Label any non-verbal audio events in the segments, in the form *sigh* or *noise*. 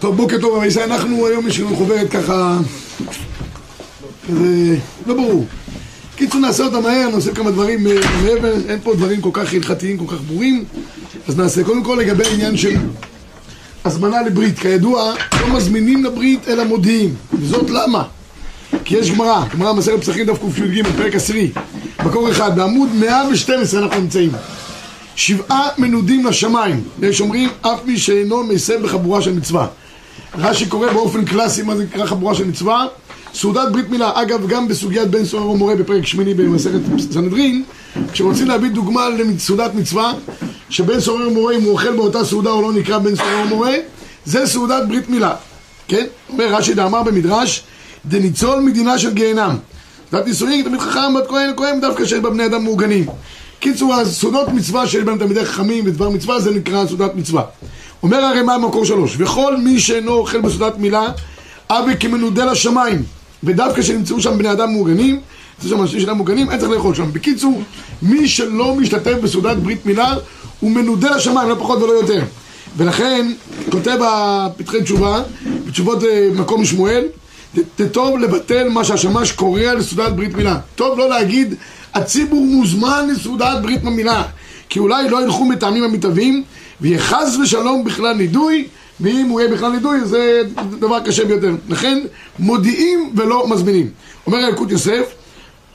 טוב, בוקר טוב, רבי אנחנו היום יש לנו חוברת ככה, כזה, לא ברור. קיצור נעשה אותה מהר, נעשה כמה דברים אה, מעבר, אין פה דברים כל כך הלכתיים, כל כך ברורים, אז נעשה קודם כל לגבי העניין של הזמנה לברית. כידוע, לא מזמינים לברית אלא מודיעים, וזאת למה? כי יש גמרא, גמרא מסכת פסחים דף קי"ג, פרק עשירי, מקור אחד, בעמוד 112 אנחנו נמצאים. שבעה מנודים לשמיים, יש אומרים אף מי שאינו מסב בחבורה של מצווה. רש"י קורא באופן קלאסי מה זה נקרא חבורה של מצווה? סעודת ברית מילה, אגב גם בסוגיית בן סוהר ומורה בפרק שמיני במסכת סנהדרין כשרוצים להביא דוגמה לסעודת מצווה שבן סוהר ומורה אם הוא אוכל באותה סעודה או לא נקרא בן סוהר ומורה זה סעודת ברית מילה. כן? אומר רש"י דאמר במדרש דניצול מדינה של גיהנם סעודת נישואין תמיד חכם בת כהן כהן דווקא שיש בה בני אדם מעוגנים קיצור, הסעודות מצווה שיש בהם תלמידי חכמים ודבר מצווה זה נקרא סעודת מצווה אומר הרמ"א במקור שלוש, וכל מי שאינו אוכל בסעודת מילה, אבי כמנודה לשמיים, ודווקא שנמצאו שם בני אדם מאורגנים, זה שם אנשים שאינם מאורגנים, אין צריך לאכול שם. בקיצור, מי שלא משתתף בסעודת ברית מילה, הוא מנודה לשמיים, לא פחות ולא יותר. ולכן, כותב בפתחי תשובה, בתשובות מקום שמואל, טוב לבטל מה שהשמש קורא לסעודת ברית מילה. טוב לא להגיד, הציבור מוזמן לסעודת ברית מילה, כי אולי לא ילכו מטעמים המתהווים, ויהיה חס ושלום בכלל נידוי, ואם הוא יהיה בכלל נידוי זה דבר קשה ביותר. לכן מודיעים ולא מזמינים. אומר ילקוט יוסף,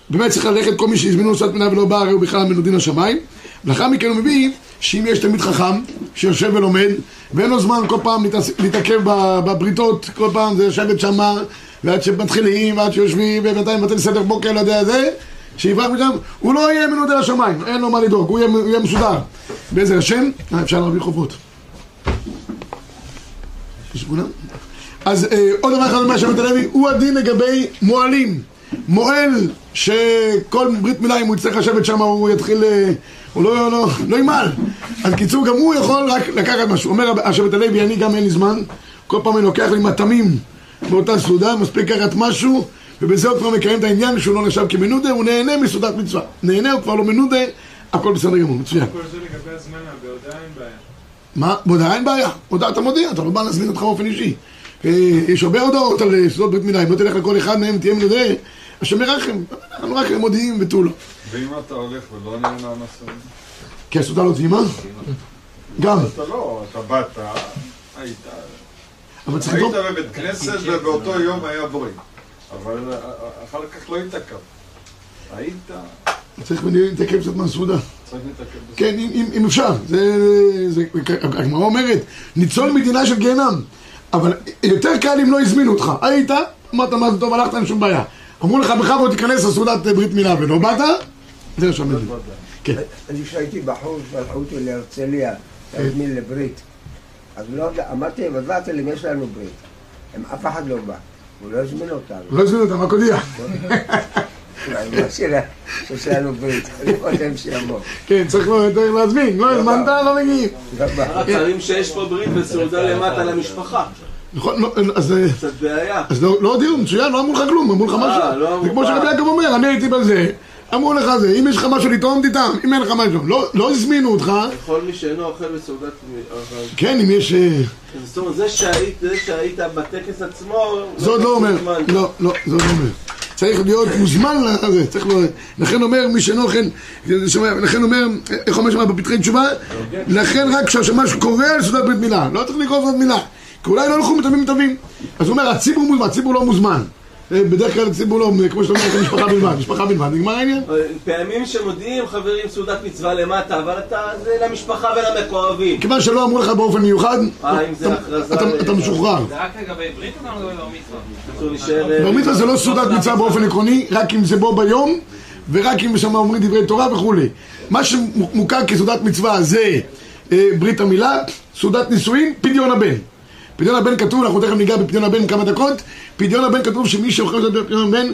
באמת צריך ללכת כל מי שהזמינו נוסעת מנה ולא בא, הרי הוא בכלל מנודין לשמיים. ולאחר מכן הוא מביא שאם יש תלמיד חכם שיושב ולומד ואין לו זמן כל פעם להתעכב בבריתות, כל פעם זה לשבת שמה ועד שמתחילים ועד שיושבים ובינתיים מתחיל סדר בוקר, לא יודע זה שיברח משם, הוא לא יהיה מנודה לשמיים, אין לו מה לדאוג, הוא יהיה, מסודר. בעזר השם, אה, אפשר להביא חובות. אז אה, עוד דבר אחד אומר שבט הלוי, הוא הדין לגבי מועלים. מועל שכל ברית מילה אם הוא יצטרך לשבת שם הוא יתחיל, אה, הוא לא, לא, לא ימעל. אז קיצור גם הוא יכול רק לקחת משהו. אומר השבט הלוי, אני גם אין לי זמן, כל פעם אני לוקח לי מטעמים באותה סעודה, מספיק לקחת משהו ובזה הוא כבר מקיים את העניין שהוא לא נחשב כמנודה, הוא נהנה מסעודת מצווה. נהנה, הוא כבר לא מנודה, הכל בסדר גמור, מצוין. כל זה לגבי הזמן, בהודעה אין בעיה. מה? בהודעה אין בעיה. הודעה אתה מודיע, אתה לא בא להזמין אותך באופן אישי. אה, יש הרבה הודעות על אה, סעודות ברית מילה, אם לא תלך לכל אחד מהם, תהיה מנודה, השם ירחם. אנחנו רק מודיעים ותו לא. ואם אתה הולך ולא נהנה מהסעודה? כי הסעודה לא טעימה? גם. אתה לא, אתה באת, היית... אבל צריך היית. בבית כנסת ובאותו יום היה ברית. אבל אה, אחר כך לא התעכב. היית, צריך להתעכב קצת מהסעודה. צריך להתעכב. בזה. כן, אם, אם, אם אפשר. זה, זה, הגמרא אומרת, ניצול מדינה של גיהנם. אבל יותר קל אם לא הזמינו אותך. היית, אמרת מה זה טוב, הלכת, אין שום בעיה. אמרו לך בכבוד תיכנס לסעודת ברית מילה ולא באת, זה שם את זה. כן. אני כשהייתי בחור, שלחו אותי להרצליה, להזמין לברית. אז לא אמרתי, ודעתי להם, יש לנו ברית. אף אחד לא בא. הוא לא הזמין אותנו. לא הזמינו אותם, רק הודיע. אולי לה- שיש לנו ברית. אני קודם שיבוא. כן, צריך לא- להזמין. לא הזמנת, לא מגיעים. לא בא. רק שרים שיש פה ברית וסעודה למטה למשפחה. נכון, לא, אז... אה, קצת בעיה. אז לא לא הודיעו, מצוין, לא אמרו לך כלום, אמרו לך אה, משהו. לא זה כמו. שרבי יעקב אומר, אני הייתי בזה, אמרו לך זה, אם יש לך משהו לטעום, תטעם, אם אין לך משהו. לא- לא הזמינו אותך, כל מי שאינו אוכל בסעודת... אבל- כן, אם יש... אה, זאת אומרת, זה שהיית, זה שהיית בטקס עצמו... זה עוד לא אומר, מוזמן. לא, לא, זה עוד לא אומר. צריך להיות מוזמן לזה, צריך לא... לכן אומר מי שאינו אוכל, לכן אומר, איך אומר שם בפתחי תשובה? לכן רק כשהשמש קורא על סעודת ברית מילה, לא צריך לקרוא סעודת מילה, כי אולי לא ילכו מטעמים מטעמים. אז הוא אומר, הציבור מוזמן, הציבור לא מוזמן. אה, בדרך כלל הציבור לא, כמו שאתה אומר, משפחה בלבד, משפחה בלבד, נגמר העניין? פעמים שמודיעים חברים סעודת מצווה למטה, אבל אתה, זה למשפחה ולמקורבים. כיוון שלא אמרו לך באופן מיוחד, אה, אתה- משוחרר. זה רק לגבי ברית או גם לגבי בר מצווה? אה, בר מצווה זה לא סעודת מצווה באופן עקרוני, רק אם זה בו ביום, ורק אם שם אומרים דברי תורה וכולי. מה שמוכר כסעודת מצווה זה אה, ברית המילה, סעודת נישואין, פדיון הבן. פדיון הבן כתוב, אנחנו תכף ניגע בפדיון הבן כמה דקות, פדיון הבן כתוב שמי שאוכל את פדיון הבן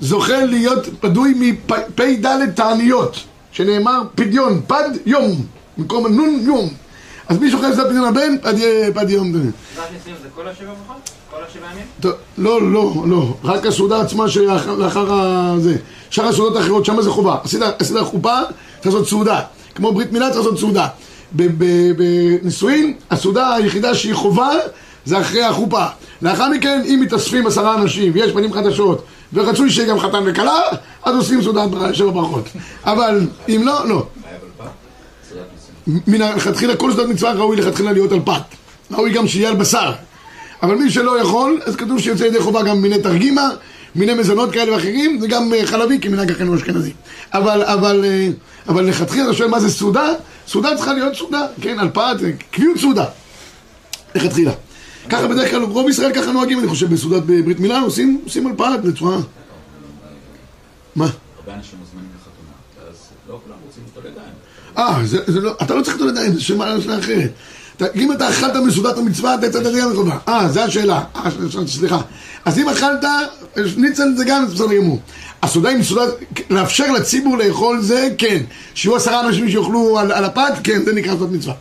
זוכה להיות פדוי מפ"ד תעניות, שנאמר פדיון, פד יום, במקום נון יום. אז מי שאוכל את פדיון הבן, פד, יום. סעודת נישואים זה כל השבע ברכות? כל השבע ימים? לא, לא, לא, רק הסעודה עצמה שלאחר הזה. שאר הסעודות האחרות, שם זה חובה. עשית, חופה, צריך לעשות סעודה. כמו ברית מילה, צריך לעשות סעודה. בנישואין, הסעודה היחידה שהיא חובה, זה אחרי החופה. לאחר מכן, אם מתאספים עשרה אנשים ויש פנים חדשות ורצוי שיהיה גם חתן וכלה, אז עושים סעודת שבע ברכות. אבל אם לא, לא. מן הלכתחילה כל סעודת מצווה ראוי לכתחילה להיות על פת. ראוי גם שיהיה על בשר. אבל מי שלא יכול, אז כתוב שיוצא ידי חובה גם מיני תרגימה, מיני מזונות כאלה ואחרים, וגם אה, חלבי כמנהג אחינו האשכנזי. אבל, אבל, אה, אבל לכתחילה אתה שואל מה זה סעודה? סעודה צריכה להיות סעודה, כן, על פת, אה, קביעות סעודה. לכתחילה. ככה בדרך כלל, רוב ישראל ככה נוהגים, אני חושב, בסעודת בברית מילה, עושים, עושים על פת בצורה... מה? הרבה אנשים מוזמנים לחתונה, אז לא כולם רוצים ליטול ידיים. אה, זה, זה לא, אתה לא צריך את הידיים, זה שאלה אחרת. אם אתה אכלת מסעודת המצווה, אתה יצאת ידיים מחובה. אה, זו השאלה. אה, סליחה. אז אם אכלת, ניצל זה גם בסדר גמור. הסעודה היא מסעודה, לאפשר לציבור לאכול זה, כן. שיהיו עשרה אנשים שיאכלו על הפת, כן, זה נקרא סעודת מצווה.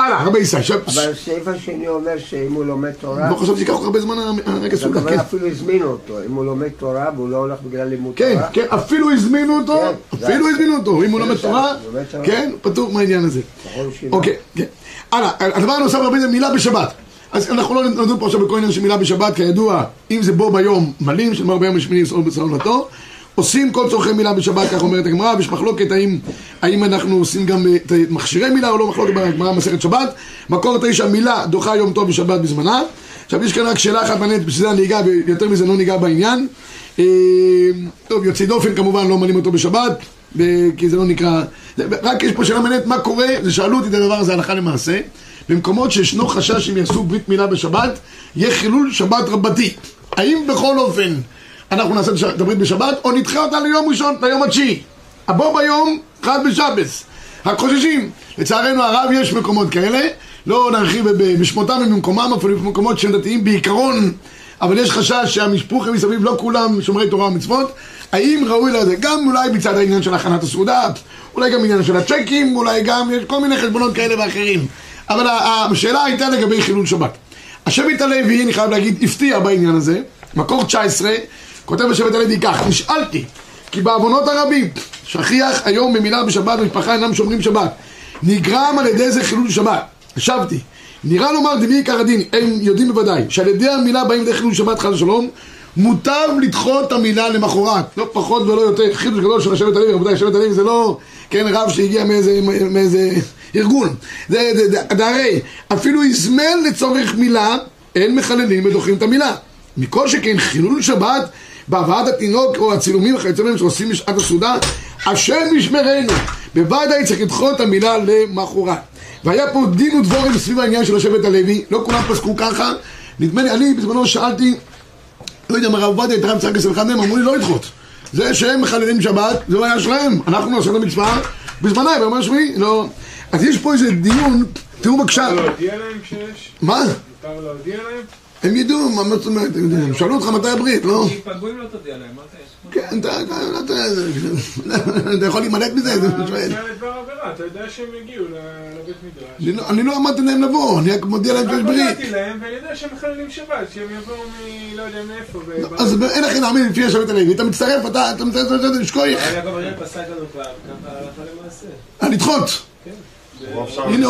הלאה, רבי ישראל. אבל הסעיף השני אומר שאם הוא לומד תורה, לא חשבתי שייקח כל כך הרבה זמן הרגע סעודה, כן. אפילו הזמינו אותו, אם הוא לומד תורה והוא לא הולך בגלל לימוד כן, תורה, כן, אפילו הזמינו אותו, כן, אפילו הזמינו אותו, אם הוא לומד תורה. כן, פטור מהעניין הזה. ישיבה. אוקיי, כן. הלאה, הדבר הנוסף הרבה זה מילה בשבת. אז אנחנו לא נדון פה עכשיו בכל עניין של מילה בשבת, כידוע, אם זה בו ביום מלאים, שנאמר ביום השמיני יסעור בסעונתו, עושים כל צורכי מילה בשבת, כך אומרת הגמרא, ויש מחלוקת האם, האם אנחנו עושים גם אה, את מכשירי מילה או לא מחלוקת בגמרא במסכת שבת. מקור תשע מילה דוחה יום טוב בשבת בזמנה. עכשיו יש כאן רק שאלה אחת מעניינת, בשביל זה אני אגע, ויותר מזה לא ניגע בעניין. אה, טוב, יוצאי דופן כמובן לא מעלים אותו בשבת, כי זה לא נקרא... זה- רק יש פה שאלה מעניינת מה קורה, זה שאלו אותי את הדבר הזה הלכה למעשה. במקומות שישנו חשש אם יעשו ברית מילה בשבת, יהיה חילול שבת רבתי. האם בכל אופן אנחנו נעשה הש- את הברית בשבת, או נדחה אותה ליום ראשון, ליום התשיעי? הבוא ביום, חד בשבס. רק חוששים. לצערנו הרב יש מקומות כאלה, לא נרחיב בשמותם ובמקומם, אפילו במקומות שהם דתיים בעיקרון, אבל יש חשש שהמשפוחים מסביב לא כולם שומרי תורה ומצוות. האם ראוי לזה? גם אולי מצד העניין של הכנת הסעודה, אולי גם עניין של הצ'קים, אולי גם יש כל מיני חשבונות כאלה ואחרים. אבל השאלה הייתה לגבי חילול שבת. השבט הלוי, אני חייב להגיד, הפתיע בעניין הזה. מקור 19, כותב השבט הלוי כך, נשאלתי, כי בעוונות הרבים, שכיח היום במילה בשבת ומשפחה אינם שומרים שבת, נגרם על ידי זה חילול שבת. השבתי, נראה לומר דבי עיקר הדין, הם יודעים בוודאי, שעל ידי המילה באים לידי חילול שבת חס ושלום, מוטב לדחות את המילה למחרת, לא פחות ולא יותר, חידוש גדול של השבט הלוי, רבותיי, השבט הלוי זה לא, כן, רב שהגיע מאיזה, מאיזה ארגון, זה, זה, זה, זה הרי, אפילו הזמן לצורך מילה, אין מחללים ודוחים את המילה. מכל שכן חילול שבת, בהבאת התינוק או הצילומים וכיוצא בהם שעושים בשעת הסעודה, השם ישמרנו. בוודאי צריך לדחות את המילה למחרת. והיה פה דין ודבורים סביב העניין של השבט הלוי, לא כולם פסקו ככה. נדמה לי, אני בזמנו שאלתי, לא יודע מה הרב עובדיה, את הרב צחק אצל אחד מהם, אמרו לי לא לדחות. זה שהם מחללים שבת, זה בעיה שלהם. אנחנו נעשה את המצווה בזמנה, ביום השביעי, לא. אז יש פה איזה דיון, תראו בבקשה, מותר להודיע להם כשיש? מה? מותר להודיע להם? הם ידעו, מה מה זאת אומרת, הם יודעים, שאלו אותך מתי הברית, לא? אם לא תודיע להם, מה זה? כן, אתה, אתה, אתה, אתה יכול להימלט מזה, זה אתה שואל. מצא לדבר עבירה, אתה יודע שהם יגיעו ל- לבית מדרש. אני לא- אני לא אמרתי להם לבוא, אני רק מודיע להם שיש ברית. הודעתי להם, ואני יודע שהם מחללים שבת, שהם יבואו מ... לא יודע מאיפה. ו- אז אין לכם להאמין לפי השבט הלוי, אתה מצטרף, אתה אתה מצטרף לזה לשכוייך, יעקב אריאל פסק לנו פעם, ככה הלכה למעשה. אה, לדחות. הנה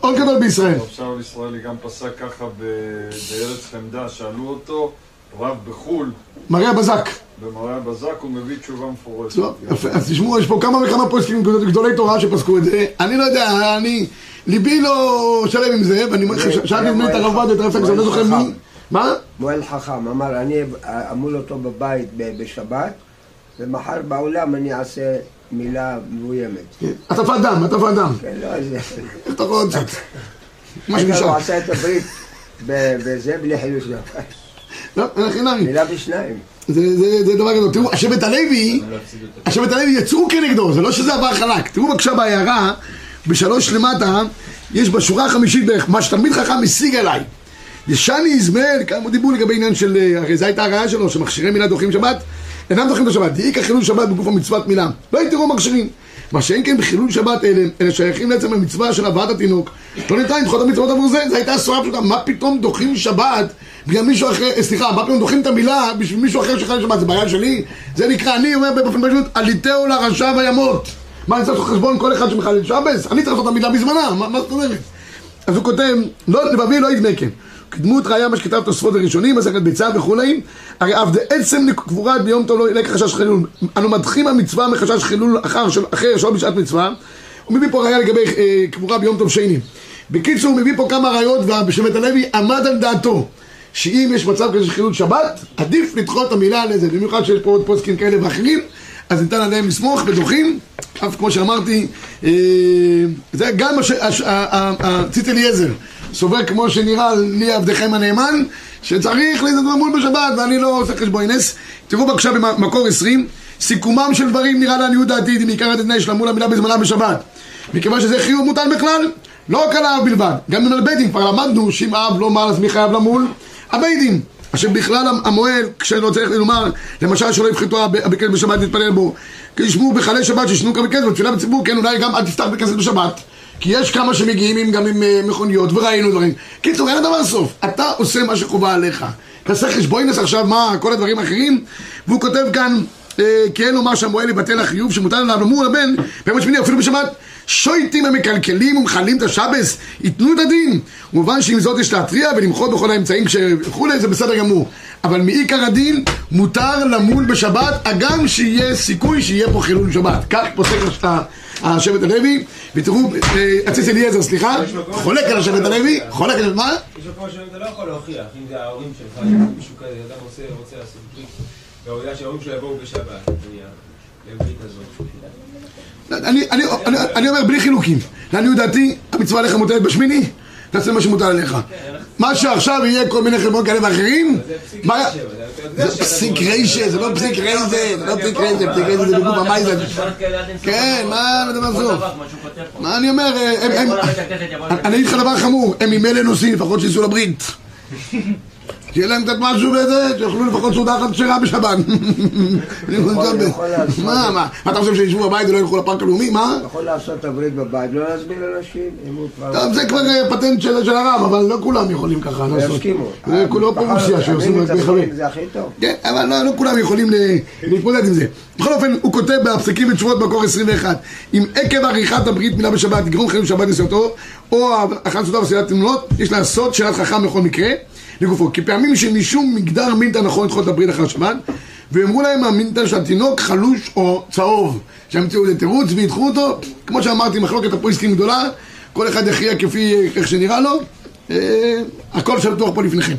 עוד- גדול בישראל. רב שאול ישראלי גם פסק ככה בארץ חמדה, שאלו אותו, רב בחו"ל, מריה בזק. במראה בזק, הוא מביא תשובה מפורשת. טוב, יפה, אז תשמעו, יש פה כמה וכמה פוסקים גדולי תורה שפסקו את זה. אני לא יודע, אני... ליבי לא שלם עם זה, ואני אומר לך, שאלתי את הרב עובדיה, את הרב אני לא זוכר מי. מה? מועל חכם אמר, אני אמול אותו בבית בשבת, ומחר בעולם אני אעשה מילה מבוימת. כן, הטפת דם, הטפת דם. כן, לא, זה... איך אתה יכול עוד? מה שנשאר. הוא עשה את הברית בזה בלי חילוש דבר. לא, אין לך חינמי. מילה בשניים. זה, זה, זה דבר גדול. תראו, השבט הלוי, השבט הלוי יצאו כנגדו, זה לא שזה עבר חלק. תראו בבקשה בהערה, בשלוש למטה, יש בשורה החמישית בערך, מה שתלמיד חכם השיג אליי. ישני איזמל, כמה דיברו לגבי עניין של, אה, הרי זו הייתה הראיה שלו, שמכשירי מילה דוחים שבת, אינם דוחים את השבת, דאיכא חילול שבת בגוף המצוות מילה, לא יתראו מכשירים. מה שאין כן בחילול שבת אלה, אלה שייכים לעצם המצווה של הבאת התינוק. לא ניתן לדחות המצוות עבור זה, זו הייתה הסורה פשוטה, מה פתאום דוחים שבת בגלל מישהו אחר, אה, סליחה, מה פתאום דוחים את המילה בשביל מישהו אחר שחלל שבת, זה בעיה שלי? זה נקרא, אני אומר באופן פשוט, עליתהו לרשע וימות. מה, אני צריך לעשות חשבון כל אחד שמחלל שבס? אני צריך לעשות את המילה בזמנה, מה זאת אומרת? אז הוא כותב, לא, לבבי לא ידמה כן. כדמות ראיה מה שכתב תוספות הראשונים, מסכת ביצה וכולי, הרי אף דעצם קבורה ביום טוב לא ילך חשש חילול. אנו מדחים המצווה מחשש חילול אחר, של- אחר שלא בשעת מצווה. הוא מביא פה ראיה לגבי אה, קבורה ביום טוב שני. בקיצור, הוא מביא פה כמה ראיות, ושבט הלוי עמד על דעתו. שאם יש מצב כזה של חילול שבת, עדיף לדחות את המילה על זה, במיוחד שיש פה עוד פוסקים כאלה ואחרים, אז ניתן עליהם לסמוך ודוחים, אף כמו שאמרתי, אה, זה גם הש- הש- הציץ אליעזר, סובר כמו שנראה לי עבדכם הנאמן, שצריך להתנדב מול בשבת, ואני לא עושה חשבון נס. תראו בבקשה במקור 20, סיכומם של דברים נראה לעניות דעתי, מעיקר הדתנאי שלמו למילה בזמנה בשבת. מכיוון שזה חיוב מוטל בכלל, לא רק על האב בלבד, גם על בית דין, כבר למדנו שאם האב לא מר אז מי חייב למול? הבית דין. אשר בכלל המוהל, כשלא צריך לומר, למשל שלא יפחתו הבקר בשבת להתפלל בו, כי ישמעו בחלי שבת שישנו כמה כסף, בתפילה בציבור, כן, אולי גם אל תפתח בכסף בשבת. כי יש כמה שמגיעים עם, גם עם אה, מכוניות, וראינו דברים. קיצור, אין לדבר סוף. אתה עושה מה שחובה עליך. תעשה חשבוינס עכשיו, מה, כל הדברים האחרים? והוא כותב כאן, אה, כי אין לומר שהמועל יבטל החיוב שמוטל עליו אמור לבן, ביום השמיני אפילו בשבת. שויטים המקלקלים ומכלים את השבס, ייתנו את הדין. כמובן שעם זאת יש להתריע ולמחות בכל האמצעים וכולי, זה בסדר גמור. אבל מעיקר הדין, מותר למול בשבת, הגם שיהיה סיכוי שיהיה פה חילול שבת. כך פוסק הש- השבט הלוי, ותראו, אה, הציץ אליעזר, סליחה, חולק על השבט הלוי, חולק על מה? יש מקום שאתה לא יכול להוכיח, אם זה ההורים שלך, מישהו כזה, אדם רוצה לעשות ברית, והוא יודע שההורים שלו יבואו בשבת, לברית הזאת. אני, אני, אני, אני אומר בלי חילוקים. לעניות דעתי, המצווה עליך מוטלת בשמיני, תעשה מה שמוטל עליך. מה שעכשיו יהיה כל מיני חברות כאלה ואחרים, זה פסיק אתה ריישה, זה לא פסיק רייזה, זה לא פסיק רייזה, פסיק רייזה זה בגוף המים זה... כן, מה לדבר סוף? מה אני אומר, אה, אני אגיד לך דבר חמור, הם ממילא נוסעים, לפחות שייסעו לברית. שיהיה להם קצת משהו בזה, שיאכלו לפחות סעודה אחת כשרה בשבת. *laughs* מה, מה, אתה חושב שישבו בבית ולא ילכו לפארק הלאומי? מה? יכול לעשות הברית בבית, לא להסביר לאנשים, אם הוא כבר... טוב, זה כבר אה, פטנט של הרב, אבל לא כולם יכולים ככה לעשות. יסכימו. זה כולו פה המשפחה- רוסיה שעושים רק בחבר. מתעסק עם זה הכי טוב. כן, אבל לא, לא כולם יכולים להתמודד עם זה. בכל אופן, הוא כותב בפסקים ותשובות מקור 21, אם עקב עריכת הברית מילה בשבת יגרום חילול שבת נסיעתו, או הכנת סעודה וסעודת תמונות, יש לעשות שאלת חכם בכל מקרה, לגופו. כי פעמים שמשום מגדר מינטה נכון לדחות את הברית אחר שבת, ואמרו להם המינטה שהתינוק חלוש או צהוב, שימצאו איזה תירוץ וידחו אותו, כמו שאמרתי, מחלוקת הפויסקים גדולה, כל אחד יכריע כפי אה, איך שנראה לו, אה, הכל שבטוח פה לפניכם.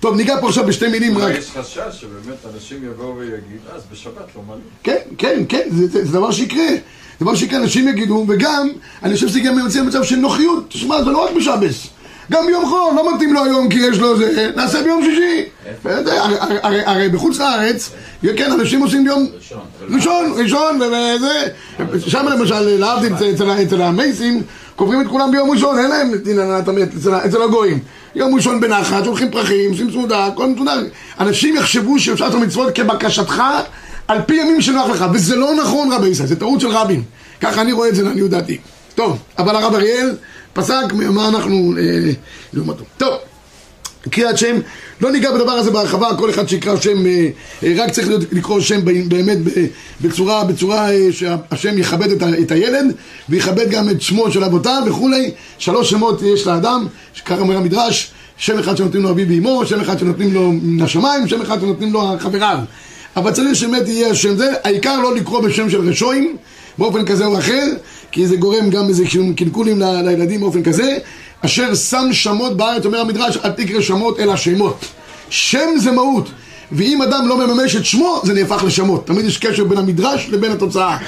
טוב, ניגע פה עכשיו בשתי מילים רק. יש חשש שבאמת אנשים יבואו ויגידו, אז בשבת לא מעלים. כן, כן, כן, זה, זה, זה דבר שיקרה. זה דבר שיקרה, אנשים יגידו, וגם, אני חושב שזה גם יוצא מצב של נוחיות. תשמע, זה לא רק בשבס. גם ביום חול, לא מתאים לו היום כי יש לו זה, נעשה ביום שישי. הרי, בחוץ לארץ, כן, אנשים עושים ביום ראשון, ראשון, וזה, שם למשל, להבדיל אצל- המייסים, קוברים את כולם ביום ראשון, אין להם דין הנהלת המת אצל, אצל הגויים. יום ראשון בנחת, שולחים פרחים, עושים סעודה, הכל מסודר. אנשים יחשבו שאפשר לעשות מצוות כבקשתך, על פי ימים שנוח לך, וזה לא נכון רבי ישראל, זה טעות של רבין. ככה אני רואה את זה לעניות דעתי. טוב, אבל הרב אריאל פסק מה אנחנו אה, לעומתו. טוב. קריאת שם, לא ניגע בדבר הזה בהרחבה, כל אחד שיקרא שם, אה, אה, רק צריך להיות, לקרוא שם באמת בצורה, בצורה אה, שהשם יכבד את, ה- את הילד ויכבד גם את שמו של אבותיו וכולי. שלוש שמות יש לאדם, ככה אומר המדרש, שם אחד שנותנים לו אביו ואמו, שם אחד שנותנים לו מן השמיים, שם אחד שנותנים לו חבריו. אבל צריך שבאמת יהיה השם זה, העיקר לא לקרוא בשם של רשועים באופן כזה או אחר, כי זה גורם גם איזה קלקולים לילדים באופן כזה. אשר שם שמות בארץ, אומר המדרש, אל תקרא שמות אלא שמות. שם זה מהות, ואם אדם לא מממש את שמו, זה נהפך לשמות. תמיד יש קשר בין המדרש לבין התוצאה.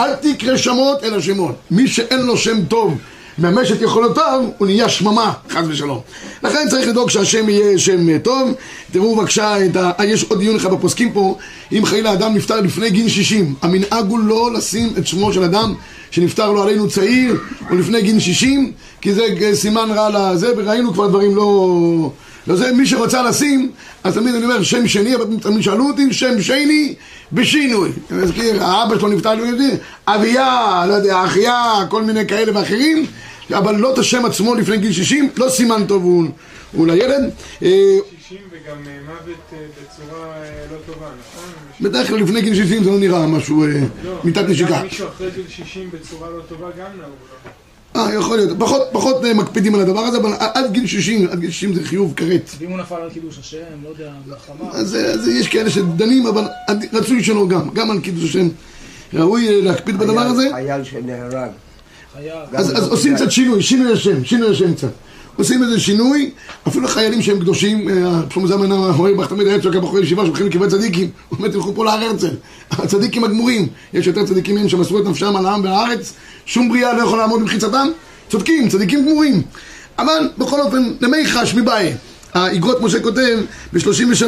אל תקרא שמות אלא שמות. מי שאין לו שם טוב, מממש את יכולותיו, הוא נהיה שממה, חס ושלום. לכן צריך לדאוג שהשם יהיה שם אה, טוב. תראו בבקשה, את ה... אה, יש עוד דיון אחד בפוסקים פה, אם חלילה אדם נפטר לפני גיל 60, המנהג הוא לא לשים את שמו של אדם שנפטר לו עלינו צעיר, או לפני גיל 60, כי זה אה, סימן רע לזה, וראינו כבר דברים לא... לא זה, מי שרוצה לשים, אז תמיד אני אומר שם שני, אבל תמיד שאלו אותי, שם שני בשינוי. אני מזכיר, האבא שלו נפטר, יודע, אביה, לא יודע, אחיה, כל מיני כאלה ואחרים, אבל לא את השם עצמו לפני גיל 60, לא סימן טוב הוא, הוא לילד. אה, 60 וגם אה, מוות אה, בצורה אה, לא טובה, נכון? בדרך כלל לפני גיל 60 זה לא נראה משהו, לא, מיטת גם נשיקה. מישהו אחרי גיל 60 בצורה לא טובה גם נהוג, לא? אה, יכול להיות. פחות, פחות מקפידים על הדבר הזה, אבל עד גיל 60, עד גיל 60 זה חיוב כרת. ואם הוא נפל על קידוש השם, לא יודע, מלחמה. אז, אז יש כאלה שדנים, אבל רצוי שלא גם, גם על קידוש השם. ראוי להקפיד בדבר הזה. חייל שנהרג. אז, גם אז לא עושים. קצת שינוי, שינוי השם, שינוי השם קצת. עושים איזה שינוי, אפילו חיילים שהם קדושים, אה, שלמה זלמן אוהב תמיד היה צועק בחורי ישיבה שהולכים לקברי צדיקים, הוא אומר תלכו פה להר הרצל, הצדיקים הגמורים, יש יותר צדיקים מהם שמסרו את נפשם על העם והארץ, שום בריאה לא יכולה לעמוד במחיצתם, צודקים, צדיקים גמורים. אבל בכל אופן, למי חש מבעיה. האגרות משה כותב ב-33,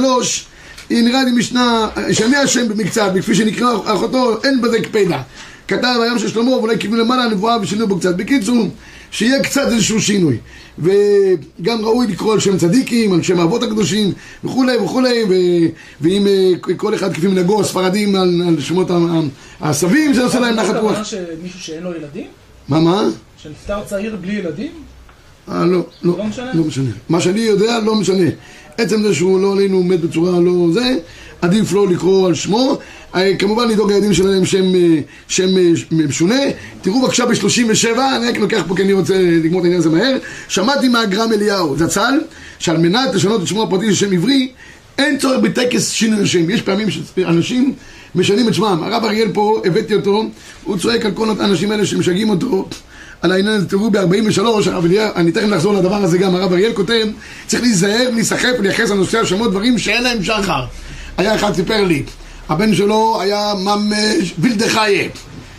היא נראה לי משנה, שאני השם במקצת, וכפי שנקרא אחותו, אין בזה קפידה. כתב הים של שלמה, ואולי כיוון למעלה הנבואה ושינו בו קצת. בקיצור, שיהיה קצת איזשהו שינוי. וגם ראוי לקרוא על שם צדיקים, על שם האבות הקדושים, וכולי וכולי, ו... ואם אה, כל אחד כפי מנהגו, הספרדים על, על שמות העשבים, זה עושה להם נחת רוח. שמישהו שאין לו ילדים? מה, מה? שנפטר צעיר בלי ילדים? אה, לא, לא, לא משנה? לא משנה. מה שאני יודע, לא משנה. עצם זה שהוא לא עלינו, מת בצורה לא זה, עדיף לא לקרוא על שמו. אה, כמובן לדאוג לילדים שלהם שם, אה, שם אה, משונה. תראו בבקשה ב-37, אני רק לוקח פה כי אני רוצה לגמור את העניין הזה מהר. שמעתי מהגרם אליהו זצ"ל, שעל מנת לשנות את שמו הפרטי לשם עברי, אין צורך בטקס שינוי השם. יש פעמים שאנשים משנים את שמם. הרב אריאל פה, הבאתי אותו, הוא צועק על כל האנשים האלה שמשגעים אותו. על העניין הזה, תראו ב-43, הרב אליהו, אני תכף נחזור לדבר הזה גם, הרב אריאל כותב, צריך להיזהר, להיסחף ולייחס לנושא השמות דברים שאין להם שחר. היה אחד סיפר לי, הבן שלו היה ממש וילדחיה,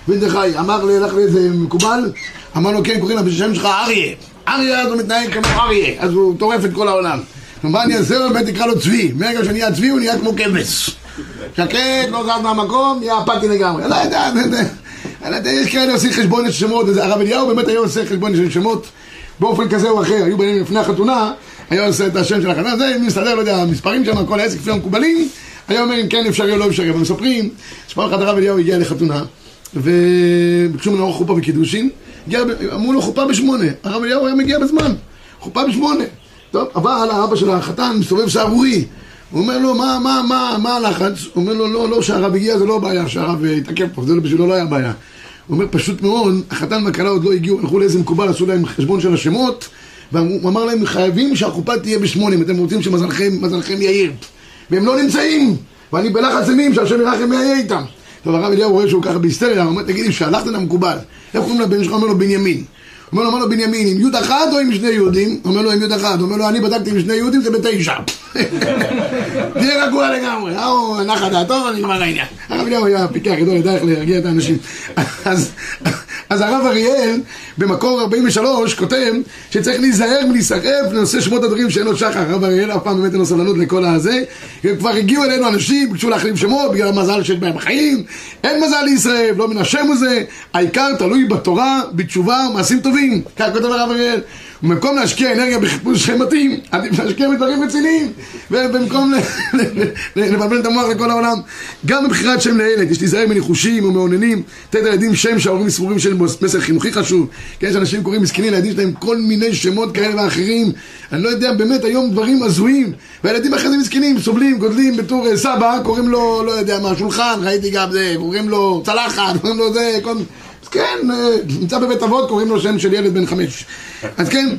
וילדחיה, אמר לי, הלך לאיזה מקובל, אמר לו, כן, קוראים לשם שלך אריה, אריה אז הוא מתנהג כמו אריה, אז הוא טורף את כל העולם. מה אני אעשה לו? באמת תקרא לו צבי, מרגע שנהיה צבי הוא נהיה כמו כבש. שקט, לא זז מהמקום, נהיה אפאתי לגמרי. לא יודע, לא יש כאלה עושים חשבון של שמות, הרב אליהו באמת היה עושה חשבון של שמות באופן כזה או אחר. היו באים לפני החתונה, היה עושה את השם של החתונה, זה מסתדר, לא יודע, המספרים שם, כל העסק כפי המקובלים, היה אומר אם כן אפשרי או לא אפשרי, אבל מספרים. שפעם אחת הרב אליהו הגיע לחתונה, וביקשו ממנו חופה וקידושין, אמרו לו חופה בשמונה, הרב אליהו היה מגיע בזמן, חופה בשמונה. טוב, אבל האבא של החתן מסתובב סהרורי, הוא אומר לו, מה, מה, מה, מה הלחץ? הוא אומר לו, לא, לא, שהרב הגיע זה לא בעיה, שהרב אה, התעכב פה, זה לא- בשבילו לא היה בעיה. הוא אומר, פשוט מאוד, החתן והכלה עוד לא הגיעו, הלכו לאיזה מקובל, עשו להם חשבון של השמות, והוא אמר להם, חייבים שהחופה תהיה בשמונה, אם אתם רוצים שמזלכם מזלכם יאיר. והם לא נמצאים, ואני בלחץ אימים שהשם ירחם ויהיה איתם. טוב, הרב אליהו רואה שהוא ככה בהיסטריה, הוא אומר, תגידי, שהלכת למקובל, איך קוראים לבן שלך? אומר לו, בנימין. אומר לו, אמר לו בנימין, עם יוד אחד או עם שני יהודים? אומר לו, עם יוד אחד. אומר לו, אני בדקתי עם שני יהודים, זה בתשע. *laughs* תהיה רגוע לגמרי, אה, הוא נחה דעתו, נגמר העניין. הרב אליהו היה פיקח גדול, ידע איך להרגיע את האנשים. *laughs* אז, אז הרב אריאל, במקור 43, כותב שצריך להיזהר ולהיסחף לנושא שמות הדברים שאין לו שחר. הרב אריאל אף פעם באמת אין לו סבלנות לכל הזה. כבר הגיעו אלינו אנשים, ביקשו להחליף שמות בגלל המזל שיש בהם בחיים. אין מזל לישראל, לא מן השם הזה. העיקר תלוי בתורה, בתשובה, מעשים טובים. כך כותב הרב אריאל. ובמקום להשקיע אנרגיה בחיפוש שם מתאים, עדיף להשקיע בדברים רציניים. ובמקום לבלבל את המוח לכל העולם. גם בבחירת שם לילד, יש להיזהר מניחושים ומאוננים. תת לילדים שם שההורים סבורים של מסר חינוכי חשוב. כן, יש אנשים קוראים מסכנים לילדים שלהם כל מיני שמות כאלה ואחרים. אני לא יודע, באמת היום דברים הזויים. והילדים אחרי זה מסכנים, סובלים, גודלים בתור אה, סבא, קוראים לו, לא יודע מה, שולחן, ראיתי גם זה, קוראים לו צלחת, קוראים לו זה, כל... אז כן, אה, נמצא בבית אבות, קוראים לו שם של ילד בן חמש. אז כן,